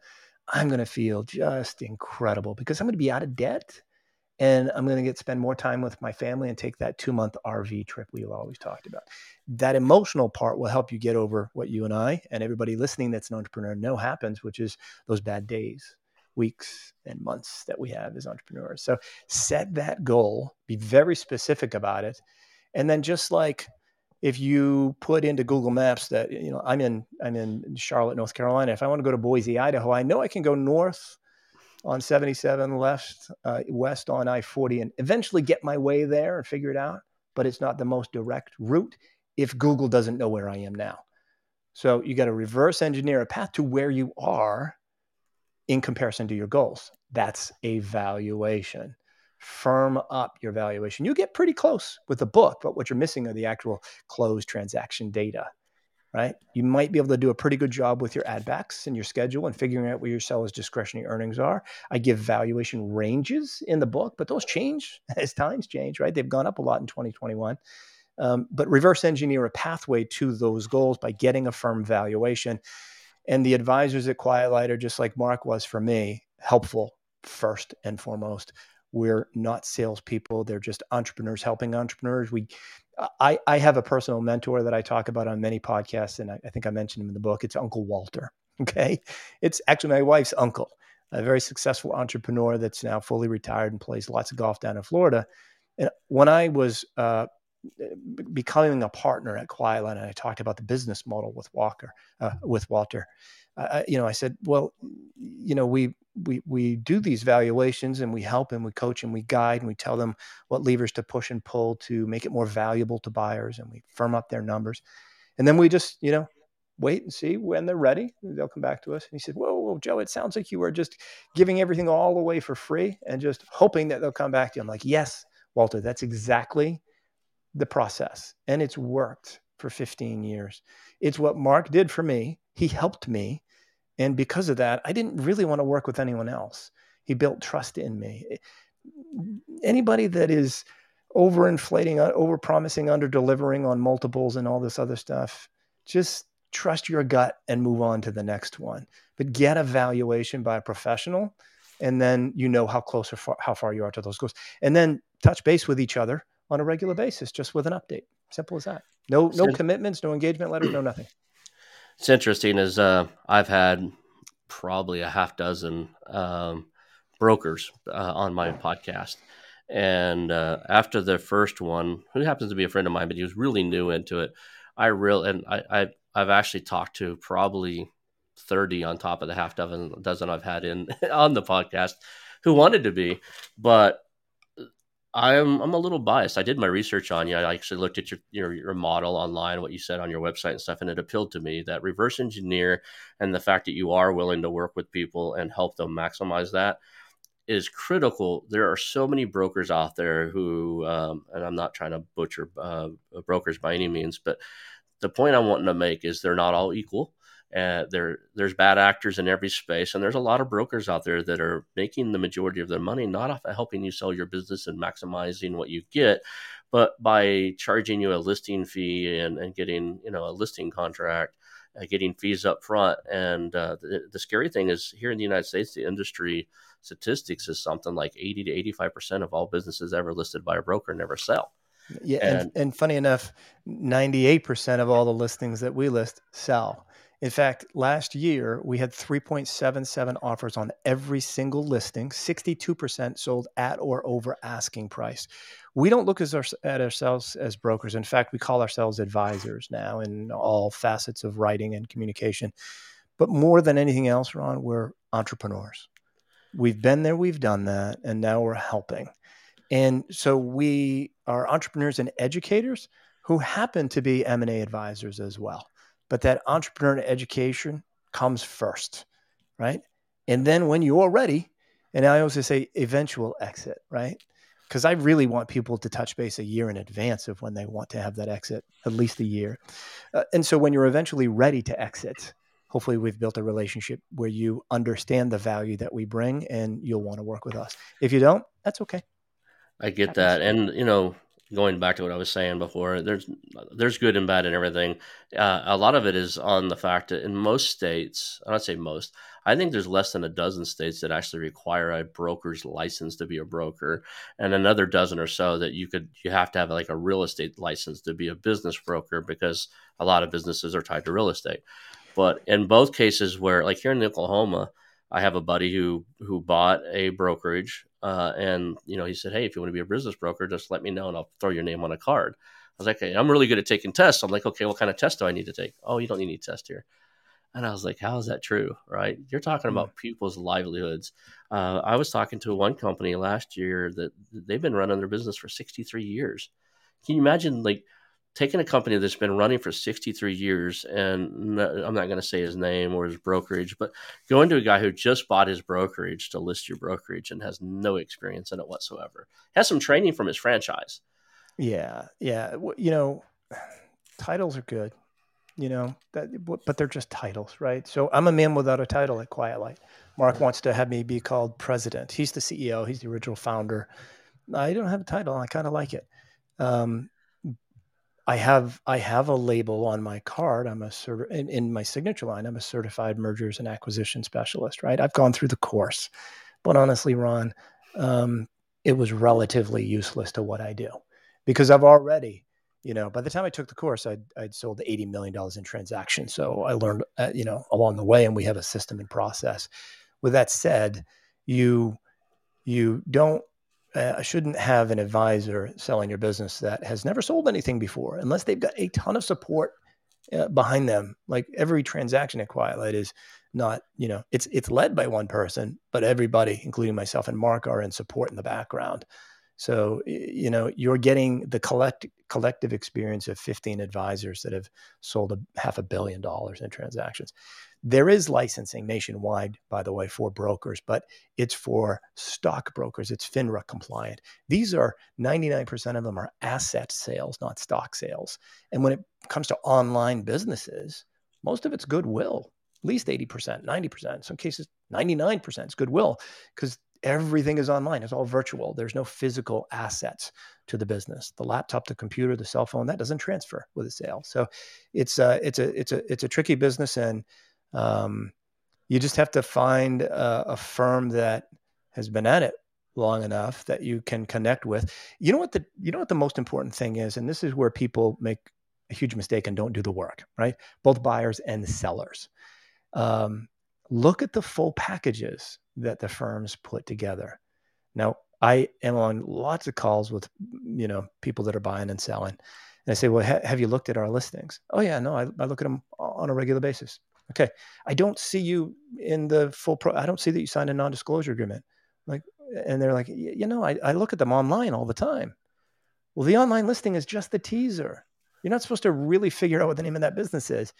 I'm going to feel just incredible because I'm going to be out of debt and I'm going to get spend more time with my family and take that two month RV trip we've always talked about. That emotional part will help you get over what you and I and everybody listening that's an entrepreneur know happens, which is those bad days, weeks, and months that we have as entrepreneurs. So set that goal, be very specific about it, and then just like if you put into Google Maps that you know I'm in I'm in Charlotte, North Carolina. If I want to go to Boise, Idaho, I know I can go north on 77 left uh, west on I-40 and eventually get my way there and figure it out. But it's not the most direct route if Google doesn't know where I am now. So you got to reverse engineer a path to where you are in comparison to your goals. That's a valuation. Firm up your valuation. You get pretty close with the book, but what you're missing are the actual closed transaction data right? You might be able to do a pretty good job with your ad backs and your schedule and figuring out where your seller's discretionary earnings are. I give valuation ranges in the book, but those change as times change, right? They've gone up a lot in 2021. Um, but reverse engineer a pathway to those goals by getting a firm valuation. And the advisors at Quiet Light are just like Mark was for me, helpful first and foremost. We're not salespeople. They're just entrepreneurs helping entrepreneurs. We I, I have a personal mentor that I talk about on many podcasts, and I, I, think I mentioned him in the book. It's Uncle Walter. Okay. It's actually my wife's uncle, a very successful entrepreneur that's now fully retired and plays lots of golf down in Florida. And when I was uh, becoming a partner at Quiet Light, and I talked about the business model with Walker, uh, with Walter, you know, I said, well, you know, we we we do these valuations and we help and we coach and we guide and we tell them what levers to push and pull to make it more valuable to buyers and we firm up their numbers, and then we just you know wait and see when they're ready. They'll come back to us. And he said, whoa, whoa, Joe, it sounds like you are just giving everything all away for free and just hoping that they'll come back to you. I'm like, yes, Walter, that's exactly the process. And it's worked for 15 years. It's what Mark did for me. He helped me. And because of that, I didn't really want to work with anyone else. He built trust in me. Anybody that is overinflating, uh, over promising, under delivering on multiples and all this other stuff, just trust your gut and move on to the next one. But get a valuation by a professional, and then you know how close or far, how far you are to those goals. And then touch base with each other on a regular basis, just with an update. Simple as that. No, no commitments, no engagement letters, no nothing. It's interesting is uh, I've had probably a half dozen um, brokers uh, on my podcast. And uh, after the first one, who happens to be a friend of mine, but he was really new into it. I real and I, I I've actually talked to probably thirty on top of the half dozen dozen I've had in on the podcast who wanted to be, but I'm I'm a little biased. I did my research on you. I actually looked at your, your your model online, what you said on your website and stuff, and it appealed to me that reverse engineer and the fact that you are willing to work with people and help them maximize that is critical. There are so many brokers out there who, um, and I'm not trying to butcher uh, brokers by any means, but the point I'm wanting to make is they're not all equal. Uh, there, there's bad actors in every space, and there's a lot of brokers out there that are making the majority of their money not off of helping you sell your business and maximizing what you get, but by charging you a listing fee and, and getting you know a listing contract, uh, getting fees up front. And uh, the, the scary thing is here in the United States, the industry statistics is something like 80 to 85 percent of all businesses ever listed by a broker never sell. Yeah, and, and, and funny enough, 98 percent of all the listings that we list sell. In fact, last year we had 3.77 offers on every single listing. 62% sold at or over asking price. We don't look our, at ourselves as brokers. In fact, we call ourselves advisors now in all facets of writing and communication. But more than anything else, Ron, we're entrepreneurs. We've been there, we've done that, and now we're helping. And so we are entrepreneurs and educators who happen to be M&A advisors as well but that entrepreneur education comes first, right? And then when you're ready, and I always say eventual exit, right? Because I really want people to touch base a year in advance of when they want to have that exit, at least a year. Uh, and so when you're eventually ready to exit, hopefully we've built a relationship where you understand the value that we bring and you'll want to work with us. If you don't, that's okay. I get that. And, you know, going back to what I was saying before, there's there's good and bad in everything. Uh, a lot of it is on the fact that in most states, I don't say most, I think there's less than a dozen states that actually require a broker's license to be a broker, and another dozen or so that you could you have to have like a real estate license to be a business broker because a lot of businesses are tied to real estate. But in both cases, where like here in Oklahoma, I have a buddy who who bought a brokerage uh, and you know, he said, "Hey, if you want to be a business broker, just let me know, and I'll throw your name on a card." I was like, "Okay, I'm really good at taking tests." I'm like, "Okay, what kind of test do I need to take?" "Oh, you don't need any test here." And I was like, "How is that true?" Right? You're talking about people's livelihoods. Uh, I was talking to one company last year that they've been running their business for 63 years. Can you imagine, like? Taking a company that's been running for 63 years, and I'm not going to say his name or his brokerage, but going to a guy who just bought his brokerage to list your brokerage and has no experience in it whatsoever, has some training from his franchise. Yeah, yeah. You know, titles are good, you know, that, but they're just titles, right? So I'm a man without a title at Quiet Light. Mark wants to have me be called president. He's the CEO. He's the original founder. I don't have a title. I kind of like it. Um, I have I have a label on my card. I'm a cert in, in, my signature line. I'm a certified mergers and acquisition specialist. Right. I've gone through the course, but honestly, Ron, um, it was relatively useless to what I do because I've already, you know, by the time I took the course, I'd, I'd sold eighty million dollars in transactions. So I learned, uh, you know, along the way, and we have a system and process. With that said, you you don't uh, I shouldn't have an advisor selling your business that has never sold anything before, unless they've got a ton of support uh, behind them. Like every transaction at Quiet Light is not, you know, it's it's led by one person, but everybody, including myself and Mark, are in support in the background. So you know, you're getting the collect collective experience of 15 advisors that have sold a half a billion dollars in transactions. There is licensing nationwide, by the way, for brokers, but it's for stock brokers. It's FINRA compliant. These are 99% of them are asset sales, not stock sales. And when it comes to online businesses, most of it's goodwill, at least 80%, 90%, in some cases 99% is goodwill because everything is online. It's all virtual. There's no physical assets to the business. The laptop, the computer, the cell phone, that doesn't transfer with a sale. So it's a, it's a, it's a, it's a tricky business. And um, you just have to find a, a firm that has been at it long enough that you can connect with. You know what the you know what the most important thing is, and this is where people make a huge mistake and don't do the work, right? Both buyers and sellers. Um, look at the full packages that the firms put together. Now, I am on lots of calls with you know people that are buying and selling, and I say, "Well, ha- have you looked at our listings?" Oh yeah, no, I, I look at them on a regular basis. Okay. I don't see you in the full pro. I don't see that you signed a non-disclosure agreement. Like, And they're like, you know, I, I look at them online all the time. Well, the online listing is just the teaser. You're not supposed to really figure out what the name of that business is.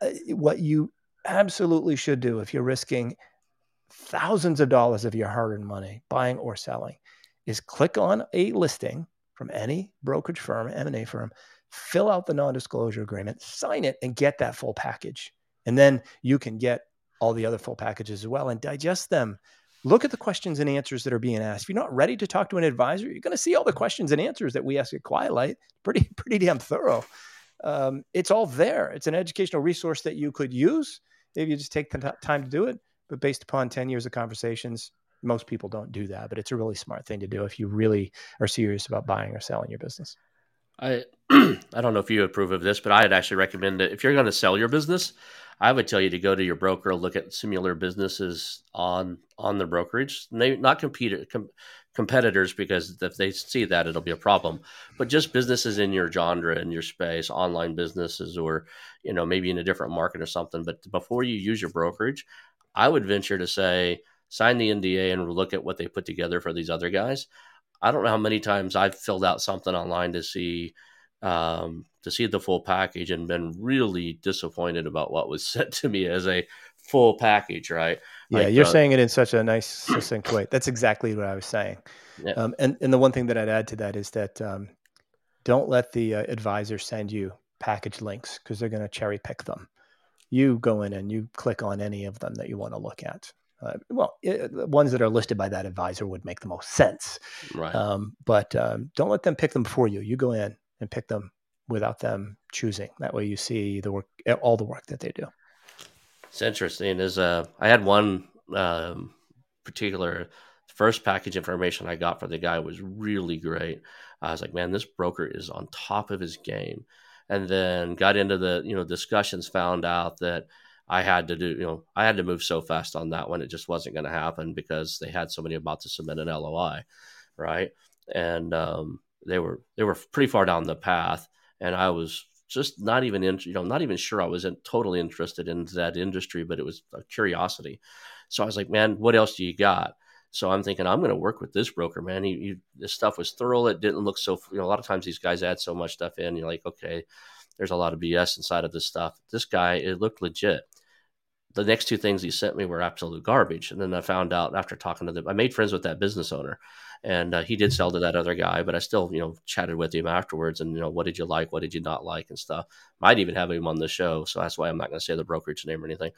Uh, what you absolutely should do if you're risking thousands of dollars of your hard earned money buying or selling is click on a listing from any brokerage firm, M&A firm, fill out the non-disclosure agreement, sign it and get that full package. And then you can get all the other full packages as well and digest them. Look at the questions and answers that are being asked. If you're not ready to talk to an advisor, you're going to see all the questions and answers that we ask at Quiet Light. Pretty, pretty damn thorough. Um, it's all there. It's an educational resource that you could use if you just take the t- time to do it. But based upon 10 years of conversations, most people don't do that. But it's a really smart thing to do if you really are serious about buying or selling your business. I I don't know if you approve of this, but I'd actually recommend that if you're going to sell your business, I would tell you to go to your broker, look at similar businesses on on the brokerage. Maybe not compete com, competitors because if they see that, it'll be a problem. But just businesses in your genre, in your space, online businesses, or you know maybe in a different market or something. But before you use your brokerage, I would venture to say sign the NDA and look at what they put together for these other guys. I don't know how many times I've filled out something online to see um, to see the full package and been really disappointed about what was sent to me as a full package. Right? Yeah, like, you're uh, saying it in such a nice, succinct way. That's exactly what I was saying. Yeah. Um, and and the one thing that I'd add to that is that um, don't let the uh, advisor send you package links because they're going to cherry pick them. You go in and you click on any of them that you want to look at. Uh, well, it, ones that are listed by that advisor would make the most sense. Right. Um, but um, don't let them pick them for you. You go in and pick them without them choosing. That way, you see the work, all the work that they do. It's interesting. Is uh, I had one um, particular first package information I got for the guy was really great. I was like, man, this broker is on top of his game. And then got into the you know discussions, found out that I had to do, you know, I had to move so fast on that one. It just wasn't going to happen because they had somebody about to submit an LOI, right? And um, they were they were pretty far down the path, and I was just not even in, you know, not even sure I was totally interested in that industry, but it was a curiosity. So I was like, man, what else do you got? So I'm thinking I'm going to work with this broker, man. He, he, this stuff was thorough. It didn't look so. You know, a lot of times these guys add so much stuff in. You're like, okay, there's a lot of BS inside of this stuff. This guy, it looked legit the next two things he sent me were absolute garbage. And then I found out after talking to them, I made friends with that business owner, and uh, he did sell to that other guy. But I still, you know, chatted with him afterwards, and you know, what did you like, what did you not like, and stuff. Might even have him on the show, so that's why I'm not going to say the brokerage name or anything.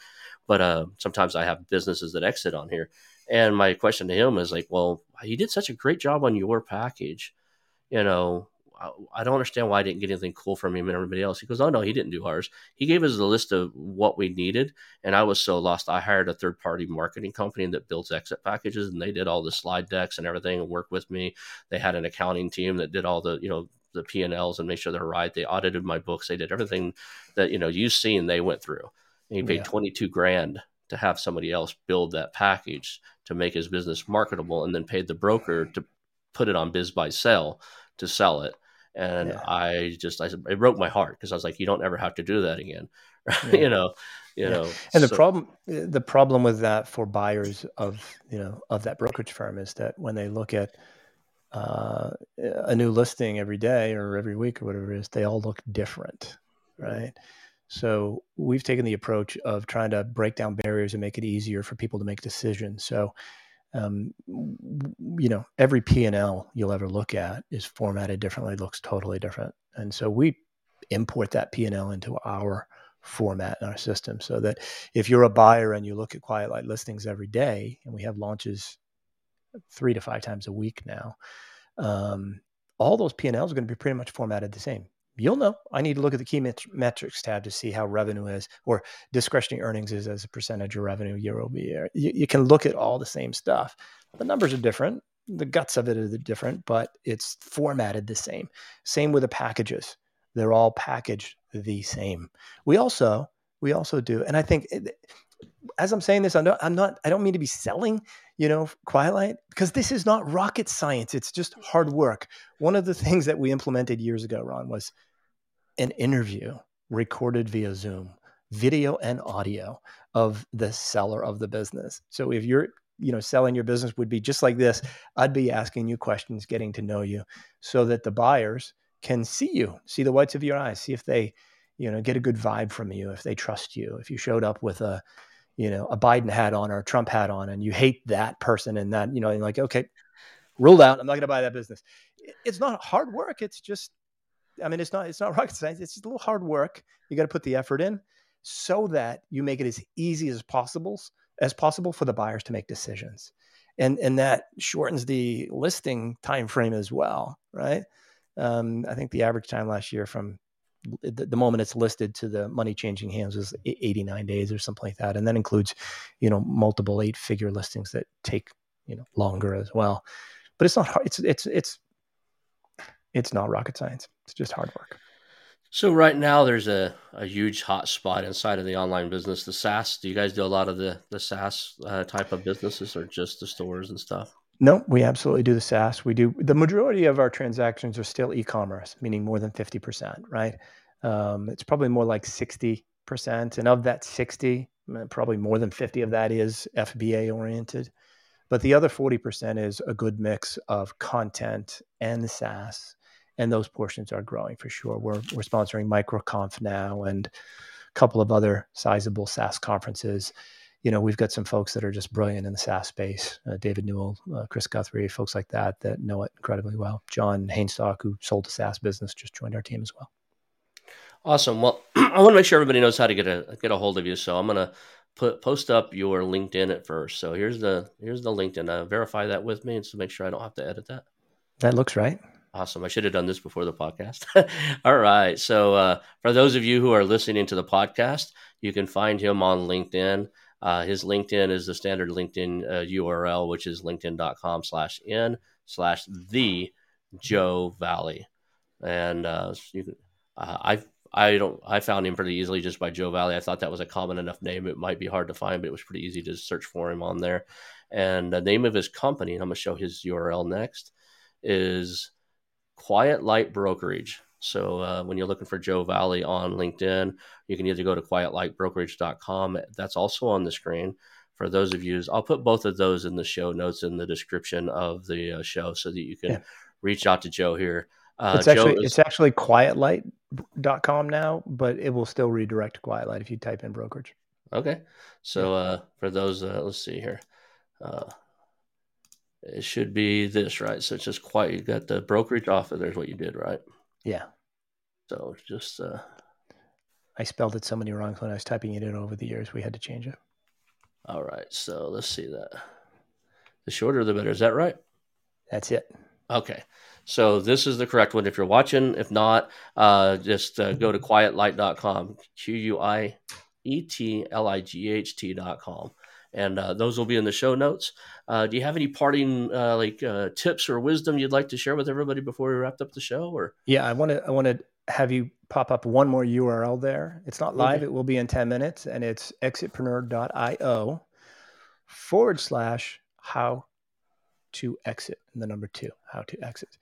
But uh, sometimes I have businesses that exit on here, and my question to him is like, well, he did such a great job on your package, you know I don't understand why I didn't get anything cool from him and everybody else. He goes, Oh, no, he didn't do ours. He gave us a list of what we needed. And I was so lost. I hired a third party marketing company that builds exit packages and they did all the slide decks and everything and worked with me. They had an accounting team that did all the, you know, the P and Ls and make sure they're right. They audited my books. They did everything that, you know, you've seen they went through. And he paid yeah. 22 grand to have somebody else build that package to make his business marketable and then paid the broker to put it on BizBuySell to sell it and yeah. I just I it broke my heart because I was like, you don't ever have to do that again, yeah. you know, you yeah. know. And the problem the problem with that for buyers of you know of that brokerage firm is that when they look at uh, a new listing every day or every week or whatever it is, they all look different, right? So we've taken the approach of trying to break down barriers and make it easier for people to make decisions. So um, you know, every P and L you'll ever look at is formatted differently, looks totally different, and so we import that P and L into our format in our system, so that if you're a buyer and you look at Quiet Light listings every day, and we have launches three to five times a week now, um, all those P and Ls are going to be pretty much formatted the same you'll know. I need to look at the key met- metrics tab to see how revenue is or discretionary earnings is as a percentage of revenue year over year. You, you, can look at all the same stuff. The numbers are different. The guts of it are different, but it's formatted the same. Same with the packages. They're all packaged the same. We also we also do, and I think eh, as I'm saying this, I'm not, I'm not I don't mean to be selling you know, Quiet Light, because this is not rocket science. It's just hard work. One of the things that we implemented years ago, Ron, was an interview recorded via Zoom, video and audio of the seller of the business. So if you're you know selling your business would be just like this i'd be asking you questions getting to know you so that the buyers can see you see the whites of your eyes see if they you know get a good vibe from you if they trust you. If you showed up with a you know a biden hat on or a trump hat on and you hate that person and that you know like okay ruled out. I'm not going to buy that business. It's not hard work. It's just i mean it's not it's not rocket science it's just a little hard work. You got to put the effort in so that you make it as easy as possible as possible for the buyers to make decisions. And and that shortens the listing time frame as well right? Um, i think the average time last year from the, the, moment it's listed to the money changing hands is 89 days or something like that. And that includes you know multiple eight figure listings that take you know longer as well. But it's not hard it's it's it's it's not rocket science it's just hard work so right now there's a, a huge hot spot inside of the online business, the SaaS. Do you guys do a lot of the the SaaS uh, type of businesses, or just the stores and stuff? No, we absolutely do the SaaS. We do the majority of our transactions are still e-commerce, meaning more than fifty percent. Right? Um, it's probably more like sixty percent, and of that sixty, probably more than fifty of that is FBA oriented. But the other forty percent is a good mix of content and SaaS and those portions are growing for sure. We're we're sponsoring MicroConf now and a couple of other sizable SaaS conferences. You know, we've got some folks that are just brilliant in the SaaS space. Uh, David Newell, uh, Chris Guthrie, folks like that that know it incredibly well. John Hainstock, who sold a SaaS business, just joined our team as well. Awesome. Well, I want to make sure everybody knows how to get a get a hold of you. So I'm gonna put post up your LinkedIn at first. So here's the here's the LinkedIn. Uh, verify that with me, and so make sure I don't have to edit that. That looks right. Awesome. I should have done this before the podcast. All right. So, uh, for those of you who are listening to the podcast, you can find him on LinkedIn. Uh, his LinkedIn is the standard LinkedIn uh, URL, which is linkedin.com slash in slash the Joe Valley. And uh, you can, uh, I I don't I found him pretty easily just by Joe Valley. I thought that was a common enough name. It might be hard to find, but it was pretty easy to search for him on there. And the name of his company, and I'm going to show his URL next, is Quiet Light Brokerage. So uh, when you're looking for Joe Valley on LinkedIn, you can either go to quietlightbrokerage.com. That's also on the screen. For those of you, I'll put both of those in the show notes in the description of the uh, show so that you can yeah. reach out to Joe here. Uh, it's actually is, it's actually quietlight.com now, but it will still redirect to Quietlight if you type in brokerage. Okay. So uh, for those, uh, let's see here. It should be this, right? So it's just quite, you got the brokerage off of there's what you did, right? Yeah. So it's just, uh, I spelled it so many wrongs when I was typing it in over the years. We had to change it. All right. So let's see that. The shorter, the better. Is that right? That's it. Okay. So this is the correct one. If you're watching, if not, uh, just uh, go to quietlight.com, Q U I E T L I G H T.com and uh, those will be in the show notes. Uh, do you have any parting uh, like uh, tips or wisdom you'd like to share with everybody before we wrapped up the show? Or yeah, I want to I want to have you pop up one more URL there. It's not live; okay. it will be in ten minutes, and it's exitpreneur.io forward slash how to exit and the number two how to exit.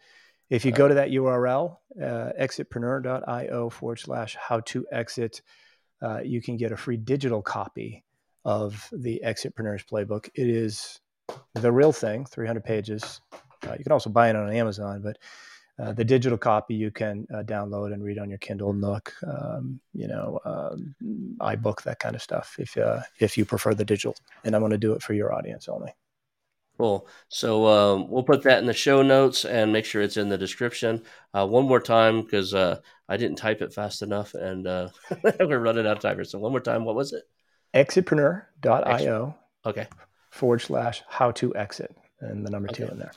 If you go to that URL, uh, exitpreneur.io forward slash how to exit, uh, you can get a free digital copy of the Exitpreneurs Playbook. It is the real thing, 300 pages. Uh, you can also buy it on Amazon, but uh, the digital copy you can uh, download and read on your Kindle, Nook, um, you know, um, iBook, that kind of stuff. If uh, if you prefer the digital, and I'm going to do it for your audience only. Cool. So um, we'll put that in the show notes and make sure it's in the description. Uh, one more time because uh, I didn't type it fast enough, and we're running out of time here. So one more time, what was it? exitpreneur.io okay. forward slash how to exit and the number okay. two in there.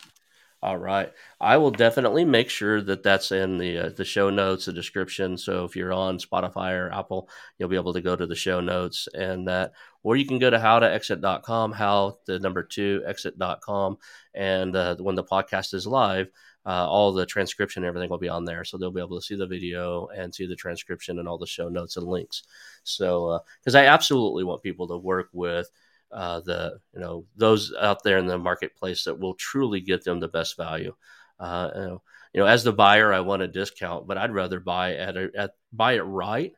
All right. I will definitely make sure that that's in the uh, the show notes the description. So if you're on spotify or apple you'll be able to go to the show notes and that or you can go to howtoexit.com how the number two exit.com and uh, when the podcast is live uh, all the transcription and everything will be on there. So they'll be able to see the video and see the transcription and all the show notes and links. So, because uh, I absolutely want people to work with uh, the, you know, those out there in the marketplace that will truly get them the best value. Uh, you, know, you know, as the buyer, I want a discount, but I'd rather buy at, a, at buy it right.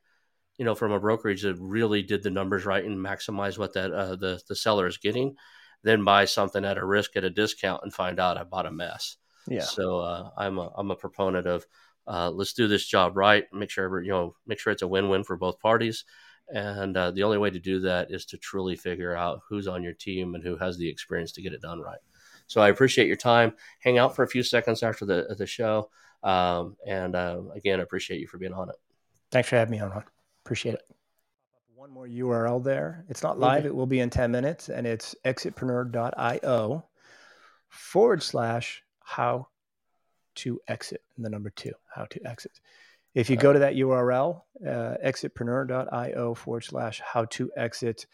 You know, from a brokerage that really did the numbers right and maximize what that uh, the the seller is getting then buy something at a risk at a discount and find out I bought a mess. Yeah. So uh, I'm a I'm a proponent of uh, let's do this job right. Make sure you know make sure it's a win win for both parties. And uh, the only way to do that is to truly figure out who's on your team and who has the experience to get it done right. So I appreciate your time. Hang out for a few seconds after the the show. Um, and uh, again, I appreciate you for being on it. Thanks for having me on, Appreciate it. One more URL there. It's not live. It will be in 10 minutes, and it's exitpreneur.io forward slash how to exit. And the number two, how to exit. If you go to that URL, uh, exitpreneur.io forward slash how to exit,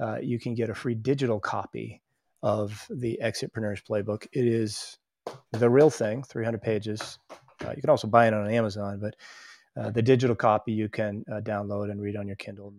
uh, you can get a free digital copy of the Exitpreneurs Playbook. It is the real thing, 300 pages. Uh, you can also buy it on Amazon, but uh, the digital copy you can uh, download and read on your Kindle.